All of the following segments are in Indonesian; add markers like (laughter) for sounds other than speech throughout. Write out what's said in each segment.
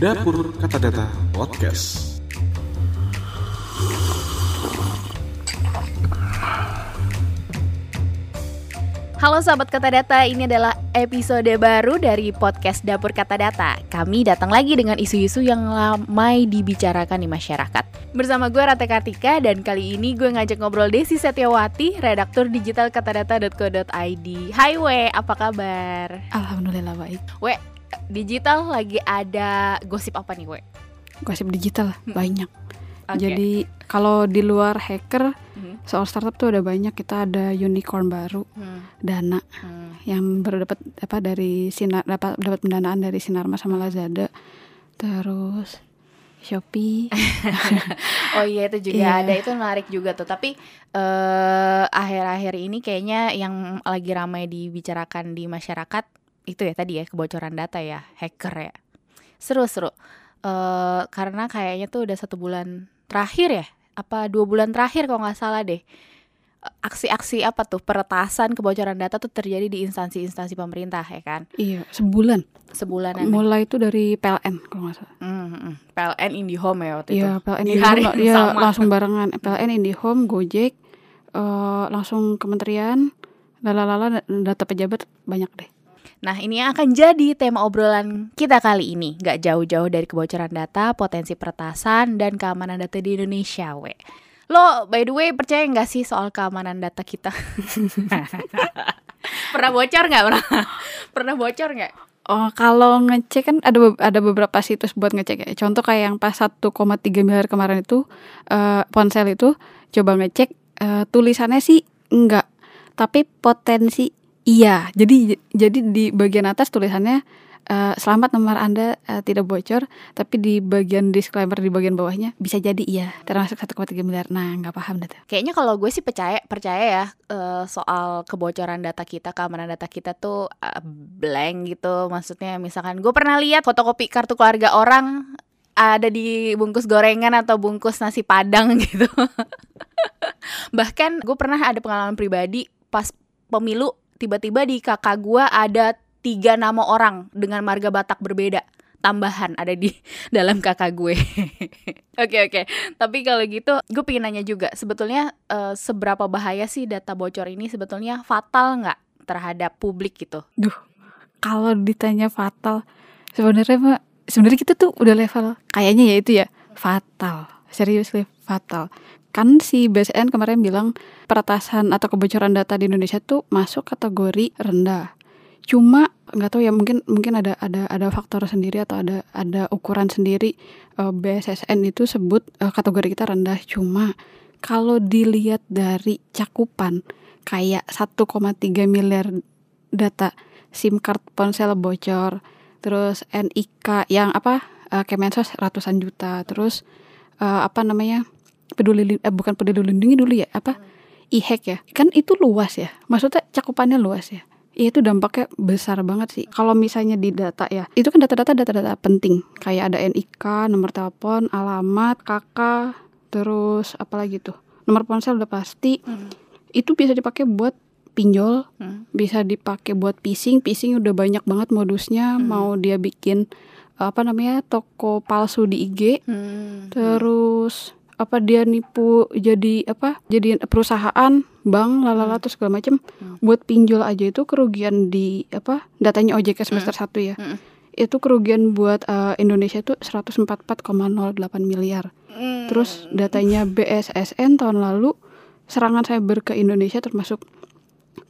Dapur Kata Data Podcast. Halo sahabat Kata Data, ini adalah episode baru dari podcast Dapur Kata Data. Kami datang lagi dengan isu-isu yang ramai dibicarakan di masyarakat. Bersama gue Rate Kartika dan kali ini gue ngajak ngobrol Desi Setiawati, redaktur digital katadata.co.id. Hai We, apa kabar? Alhamdulillah baik. We, digital lagi ada gosip apa nih We? Gosip digital banyak. Oke. Jadi kalau di luar hacker Hmm, soal startup tuh ada banyak. Kita ada unicorn baru, hmm, Dana hmm. yang baru dapat apa dari sinar dapat dapat pendanaan dari Sinarmas sama Lazada. Terus Shopee. (laughs) Oh iya itu juga Iya. ada itu menarik juga tuh tapi eh akhir-akhir ini kayaknya yang lagi ramai dibicarakan di masyarakat itu ya tadi ya kebocoran data ya hacker ya seru seru eh karena kayaknya tuh udah satu bulan terakhir ya apa dua bulan terakhir kalau nggak salah deh Eh, aksi-aksi apa tuh peretasan kebocoran data tuh terjadi di instansi-instansi pemerintah ya kan iya, sebulan. sebulanan Mulai itu dari PLN kalau nggak salah. Hmm, hmm. PLN Indihome ya waktu Iya, itu PLN Di Indihome hari yang Iya, langsung barengan. PLN Indihome, Gojek, eh, langsung kementerian, lalalala data pejabat banyak deh. Nah, ini yang akan jadi tema obrolan kita kali ini. Gak jauh-jauh dari kebocoran data, potensi peretasan, dan keamanan data di Indonesia, we. Lo, by the way, percaya nggak sih soal keamanan data kita? (laughs) Pernah bocor nggak? Pernah, pernah bocor nggak? Oh, kalau ngecek kan ada ada beberapa situs buat ngecek ya. Contoh kayak yang pas 1,3 miliar kemarin itu eh, ponsel itu coba ngecek eh, tulisannya sih enggak, tapi potensi iya. Jadi jadi di bagian atas tulisannya eh, selamat nomor Anda eh, tidak bocor, tapi di bagian disclaimer di bagian bawahnya bisa jadi iya, termasuk 1,3 miliar. Nah, nggak paham data. Kayaknya kalau gue sih percaya percaya ya eh, soal kebocoran data kita, keamanan data kita tuh eh, blank gitu. Maksudnya misalkan gue pernah lihat fotokopi kartu keluarga orang ada di bungkus gorengan atau bungkus nasi padang (laughs) gitu. Bahkan gue pernah ada pengalaman pribadi pas pemilu tiba-tiba di kakak gue ada tiga nama orang dengan marga Batak berbeda tambahan ada di (laughs) dalam kakak gue. (laughs) Oke oke. Tapi kalau gitu, gue pengen nanya juga, sebetulnya eh, seberapa bahaya sih data bocor ini sebetulnya fatal nggak terhadap publik gitu? kalau ditanya fatal sebenarnya mah sebenarnya kita tuh udah level kayaknya ya itu ya fatal serius fatal kan si BSN kemarin bilang peretasan atau kebocoran data di Indonesia tuh masuk kategori rendah. Cuma nggak tahu ya mungkin mungkin ada ada ada faktor sendiri atau ada ada ukuran sendiri Eh, BSSN itu sebut eh, kategori kita rendah. Cuma kalau dilihat dari cakupan kayak 1,3 miliar data SIM card ponsel bocor, terus NIK yang apa eh, Kemensos ratusan juta, terus apa namanya peduli eh, bukan peduli lindungi dulu ya apa e-hack ya kan itu luas ya maksudnya cakupannya luas ya Iya itu dampaknya besar banget sih. Kalau misalnya di data ya, itu kan data-data data-data penting. Kayak ada NIK, nomor telepon, alamat, kakak, terus apa lagi tuh? Nomor ponsel udah pasti. Itu bisa dipakai buat pinjol, Hmm. bisa dipakai buat phishing phishing udah banyak banget modusnya Hmm. mau dia bikin apa namanya toko palsu di IG Hmm. terus apa dia nipu jadi apa jadi perusahaan bank lalala terus segala macem Hmm. buat pinjol aja itu kerugian di apa datanya OJK semester 1 ya Hmm. itu kerugian buat eh, Indonesia tuh 144,08 miliar Hmm. Terus datanya BSSN tahun lalu serangan cyber ke Indonesia termasuk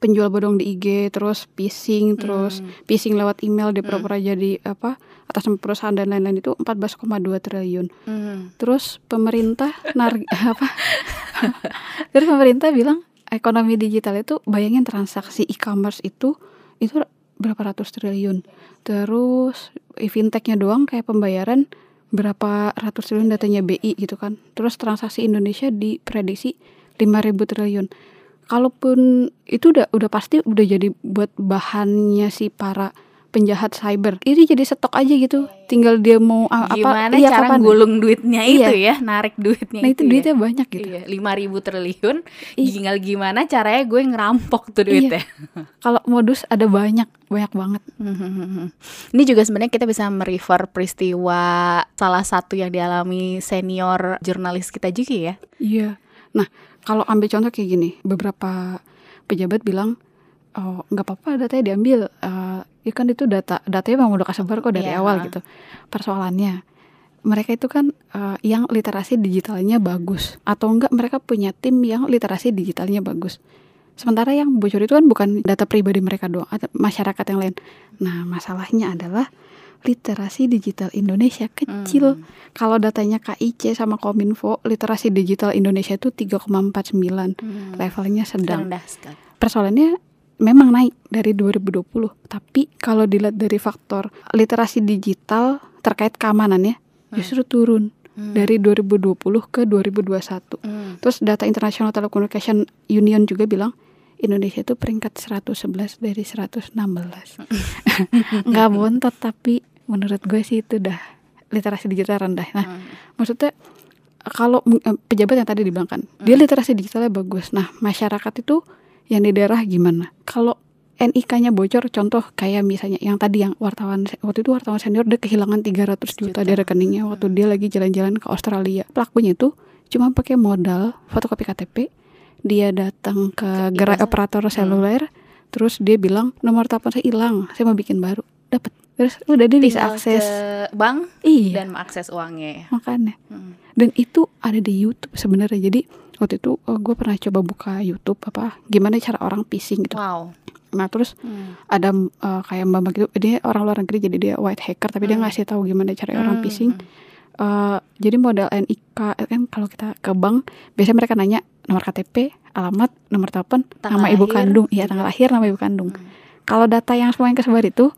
penjual bodong di IG, terus phishing, terus Hmm. phishing lewat email di pura jadi apa atas nama perusahaan dan lain-lain itu 14,2 triliun. Hmm. Terus pemerintah nar (laughs) apa? Terus pemerintah bilang ekonomi digital itu bayangin transaksi e-commerce itu itu berapa ratus triliun. Terus fintechnya doang kayak pembayaran berapa ratus triliun datanya BI gitu kan. Terus transaksi Indonesia diprediksi 5000 triliun. Kalaupun itu udah udah pasti udah jadi buat bahannya si para penjahat cyber. Ini jadi stok aja gitu. Tinggal dia mau apa Gimana iya, cara kapan. gulung duitnya Iya. itu ya, narik duitnya Nah, itu ya. duitnya banyak gitu. Iya, lima ribu triliun. Iya. Tinggal gimana caranya gue ngerampok tuh duitnya. (laughs) Kalau modus ada banyak, banyak banget. (laughs) Ini juga sebenarnya kita bisa merefer peristiwa salah satu yang dialami senior jurnalis kita juga ya. Iya. Nah, kalau ambil contoh kayak gini, beberapa pejabat bilang, oh nggak apa-apa datanya diambil. Eh, ya kan itu data, datanya memang udah kesebar kok dari Iya. awal gitu. Persoalannya, mereka itu kan eh, yang literasi digitalnya bagus, atau enggak mereka punya tim yang literasi digitalnya bagus. Sementara yang bocor itu kan bukan data pribadi mereka doang, ada masyarakat yang lain. Nah, masalahnya adalah literasi digital Indonesia kecil. Hmm. Kalau datanya KIC sama Kominfo, literasi digital Indonesia itu 3,49. Hmm. Levelnya sedang. Rendah sekali. Persoalannya memang naik dari 2020, tapi kalau dilihat dari faktor literasi digital terkait keamanannya justru turun Hmm. dari 2020 ke 2021. Hmm. Terus data International Telecommunication Union juga bilang Indonesia itu peringkat 111 dari 116. (laughs) Nggak bontot tapi menurut gue sih itu udah literasi digital rendah. Nah, Hmm. maksudnya kalau eh, pejabat yang tadi dibilang kan, dia literasi digitalnya bagus. Nah, masyarakat itu yang di daerah gimana? Kalau NIK-nya bocor, contoh kayak misalnya yang tadi yang wartawan waktu itu wartawan senior dia kehilangan 300 juta, Juta. di rekeningnya waktu dia lagi jalan-jalan ke Australia. Pelakunya itu cuma pakai modal fotokopi KTP, dia datang ke gerai operator seluler, terus dia bilang nomor telepon saya hilang, saya mau bikin baru, dapat. Terus udah dia bisa akses. ke bank Iya, dan mengakses uangnya ya. makanya Hmm. dan itu ada di YouTube sebenarnya jadi waktu itu gue pernah coba buka YouTube apa gimana cara orang phishing gitu Wow. nah terus Hmm. ada eh, kayak mbak mbak gitu dia orang luar negeri jadi dia white hacker tapi dia Hmm. ngasih tahu gimana cara orang Hmm. phishing Eh, jadi modal NIK kan kalau kita ke bank biasanya mereka nanya nomor KTP alamat nomor telepon Tanggal nama ibu lahir. kandung iya tanggal lahir nama ibu kandung Hmm. kalau data yang semuanya kesebar itu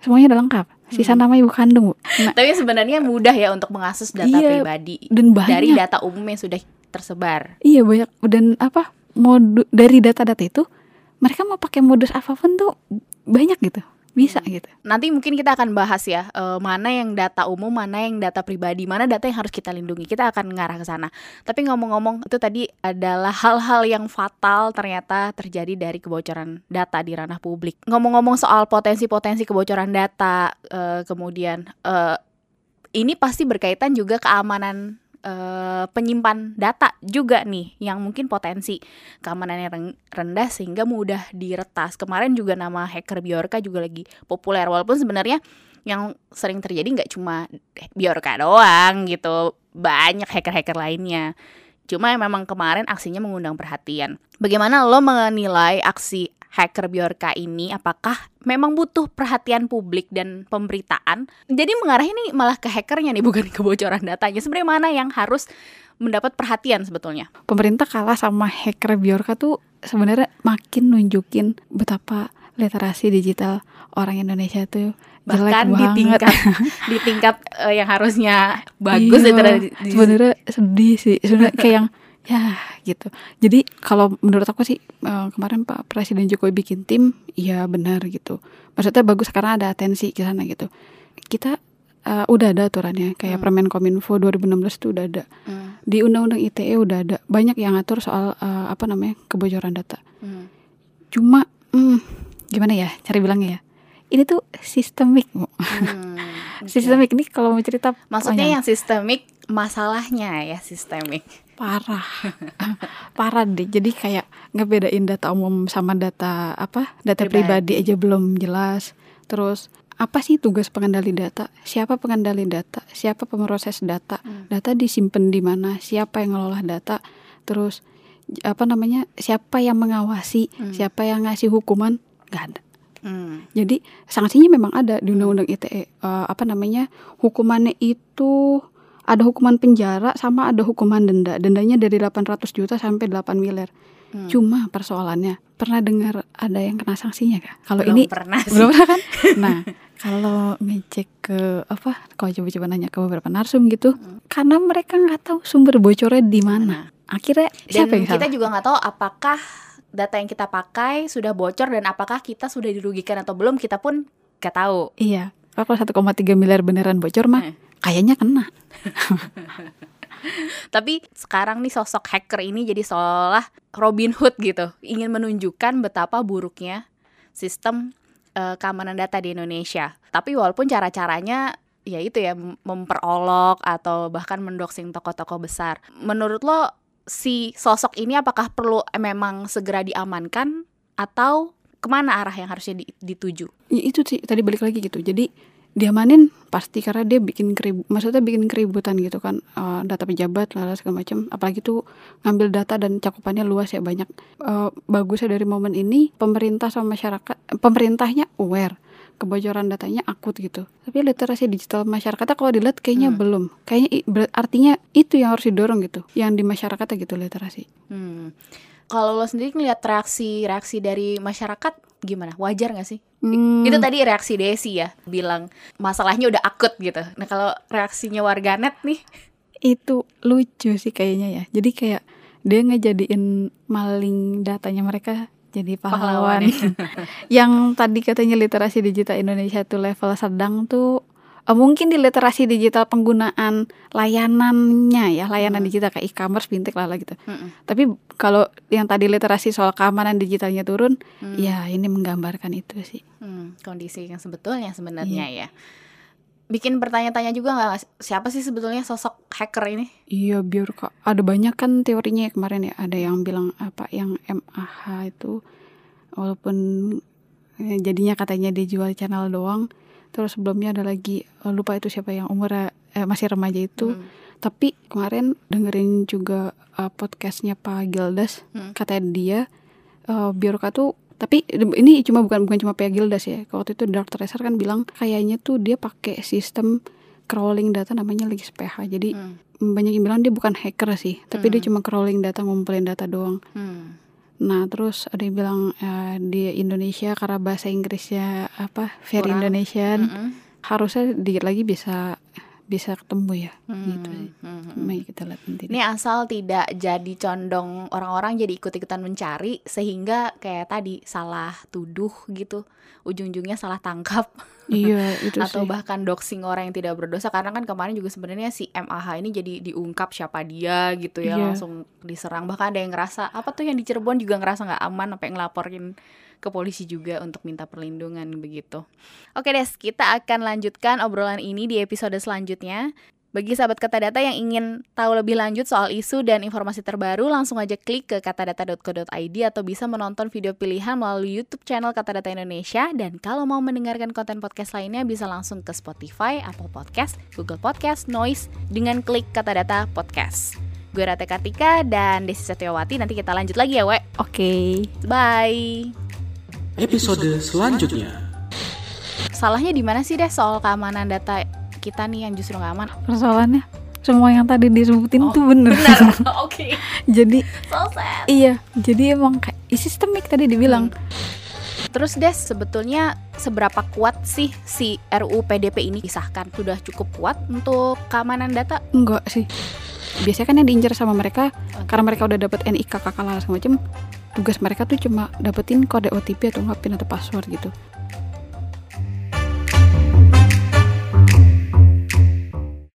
semuanya udah lengkap sisa Hmm. nama ibu kandung Bu. nah, Tapi sebenarnya mudah ya untuk mengakses data Iya, pribadi dan banyak dari data umum yang sudah tersebar. Iya banyak dan apa modu dari data-data itu mereka mau pakai modus apa pun tuh banyak gitu bisa gitu. Nanti mungkin kita akan bahas ya eh, mana yang data umum, mana yang data pribadi, mana data yang harus kita lindungi. Kita akan ngarah ke sana. Tapi ngomong-ngomong itu tadi adalah hal-hal yang fatal ternyata terjadi dari kebocoran data di ranah publik. Ngomong-ngomong soal potensi-potensi kebocoran data, eh, kemudian eh, ini pasti berkaitan juga keamanan eh, penyimpan data juga nih yang mungkin potensi keamanannya ren- rendah sehingga mudah diretas. Kemarin juga nama hacker Bjorka juga lagi populer walaupun sebenarnya yang sering terjadi nggak cuma Bjorka doang gitu, banyak hacker-hacker lainnya. Cuma memang kemarin aksinya mengundang perhatian. Bagaimana lo menilai aksi hacker Bjorka ini? Apakah memang butuh perhatian publik dan pemberitaan? Jadi mengarah ini malah ke hackernya nih, (laughs) bukan kebocoran datanya. Sebenarnya mana yang harus mendapat perhatian sebetulnya? Pemerintah kalah sama hacker Bjorka tuh sebenarnya makin nunjukin betapa literasi digital orang Indonesia tuh jelek bahkan di tingkat (laughs) di tingkat eh, yang harusnya bagus Iya, sebenarnya sedih sih sebenarnya kayak yang ya gitu. Jadi kalau menurut aku sih eh, kemarin Pak Presiden Jokowi bikin tim ya benar gitu. Maksudnya bagus karena ada atensi ke sana gitu. Kita eh, udah ada aturannya kayak Hmm. Permen Kominfo 2016 itu udah ada. Hmm, di Undang-Undang ITE udah ada. Banyak yang ngatur soal eh, apa namanya kebocoran data. Hmm. cuma hmm, gimana ya cara bilangnya ya? Ini tuh sistemik. Hmm, (laughs) sistemik ini kalau mau cerita maksudnya panjang. yang sistemik masalahnya ya sistemik parah. (laughs) Parah deh. Jadi kayak ngebedain data umum sama data apa data pribadi, Pribadi. aja belum jelas. Terus apa sih tugas pengendali data? Siapa pengendali data? Siapa pemroses data? Hmm. data disimpan di mana? Siapa yang ngelola data? Terus apa namanya siapa yang mengawasi? Hmm. siapa yang ngasih hukuman? Nggak ada. Hmm, jadi sanksinya memang ada di undang-undang ITE Eh, apa namanya hukumannya itu ada hukuman penjara sama ada hukuman denda dendanya dari 800 juta sampai 8 miliar hmm. cuma persoalannya pernah dengar ada yang kena sanksinya kak kalau ini pernah (laughs) sih belum pernah kan nah kalau ngecek ke apa kalau coba-coba nanya ke beberapa narsum gitu Hmm. karena mereka nggak tahu sumber bocornya di mana akhirnya dan siapa yang kita salah juga nggak tahu apakah data yang kita pakai sudah bocor dan apakah kita sudah dirugikan atau belum kita pun gak tahu. Iya. Kalau 1,3 miliar beneran bocor mah Hmm. Kayaknya kena. Tapi sekarang nih sosok hacker ini jadi seolah Robin Hood gitu, ingin menunjukkan betapa buruknya sistem eh, keamanan data di Indonesia. Tapi walaupun cara-caranya ya itu ya mem- memperolok atau bahkan mendoxing tokoh-tokoh besar. Menurut lo si sosok ini apakah perlu memang segera diamankan atau ke mana arah yang harusnya di- dituju? Ya, itu sih tadi balik lagi gitu. Jadi diamanin pasti karena dia bikin keribut, maksudnya bikin keributan gitu kan Eh, data pejabat lalu segala macam. Apalagi tuh ngambil data dan cakupannya luas ya banyak. Eh, bagusnya dari momen ini pemerintah sama masyarakat, pemerintahnya aware kebocoran datanya akut gitu. Tapi literasi digital masyarakatnya kalau dilihat kayaknya Hmm. belum. Kayaknya artinya itu yang harus didorong gitu. Yang di masyarakatnya gitu literasi. Hmm. Kalau lo sendiri ngeliat reaksi-reaksi dari masyarakat gimana? Wajar gak sih? Hmm, Itu tadi reaksi Desi ya, bilang masalahnya udah akut gitu. Nah kalau reaksinya warganet nih, itu lucu sih kayaknya ya. Jadi kayak dia ngejadiin maling datanya mereka jadi Pahlawan pahlawan. (laughs) yang tadi katanya literasi digital Indonesia itu level sedang tuh mungkin di literasi digital penggunaan layanannya ya, layanan Hmm. digital kayak e-commerce, fintech lah gitu. Mm-mm. Tapi kalau yang tadi literasi soal keamanan digitalnya turun, Hmm. ya ini menggambarkan itu sih. Hmm, kondisi yang sebetulnya sebenarnya ya. Bikin bertanya-tanya juga nggak siapa sih sebetulnya sosok hacker ini? Iya biar kak ada banyak kan teorinya ya kemarin ya ada yang bilang apa yang MAH itu walaupun eh, jadinya katanya dijual channel doang terus sebelumnya ada lagi eh, lupa itu siapa yang umur eh, masih remaja itu Hmm. tapi kemarin dengerin juga eh, podcastnya Pak Gildas Hmm. katanya dia eh, biorka tuh tapi ini cuma bukan bukan cuma Pak Gildas ya waktu itu Dark Tracer kan bilang kayaknya tuh dia pakai sistem crawling data namanya Legis PH jadi Hmm. banyak yang bilang dia bukan hacker sih, tapi dia Hmm. cuma crawling data, ngumpulin data doang. Hmm. Nah, terus ada yang bilang eh, di Indonesia karena bahasa Inggrisnya apa, very Kurang. Indonesian, Mm-mm. harusnya dikit lagi bisa bisa ketemu ya. Gitu sih. Hmm. Mari kita lihat nanti. Ini asal tidak jadi condong orang-orang jadi ikut-ikutan mencari sehingga kayak tadi salah tuduh gitu, ujung-ujungnya salah tangkap. (laughs) iya, itu atau sih. bahkan doxing orang yang tidak berdosa karena kan kemarin juga sebenarnya si MAH ini jadi diungkap siapa dia gitu ya Iya. langsung diserang bahkan ada yang ngerasa apa tuh yang di Cirebon juga ngerasa nggak aman sampai ngelaporin ke polisi juga untuk minta perlindungan begitu. Oke Des, kita akan lanjutkan obrolan ini di episode selanjutnya. Bagi sahabat Kata Data yang ingin tahu lebih lanjut soal isu dan informasi terbaru, langsung aja klik ke katadata.co.id atau bisa menonton video pilihan melalui YouTube channel Kata Data Indonesia. Dan kalau mau mendengarkan konten podcast lainnya, bisa langsung ke Spotify, Apple Podcast, Google Podcast, Noise dengan klik Kata Data Podcast. Gue Rate Kartika dan Desi Setiawati. Nanti kita lanjut lagi ya, We. Oke. Bye. Episode selanjutnya. Salahnya di mana sih deh soal keamanan data kita nih yang justru nggak aman? Persoalannya semua yang tadi disebutin Oh, tuh bener. (laughs) (laughs) Oke. jadi So sad. iya, jadi emang kayak sistemik tadi dibilang. Terus Des, sebetulnya seberapa kuat sih si RUU PDP ini disahkan? Sudah cukup kuat untuk keamanan data? Enggak sih. Biasanya kan yang diincar sama mereka Oke. karena mereka udah dapet NIK kakak segala macam tugas mereka tuh cuma dapetin kode OTP atau nggak atau password gitu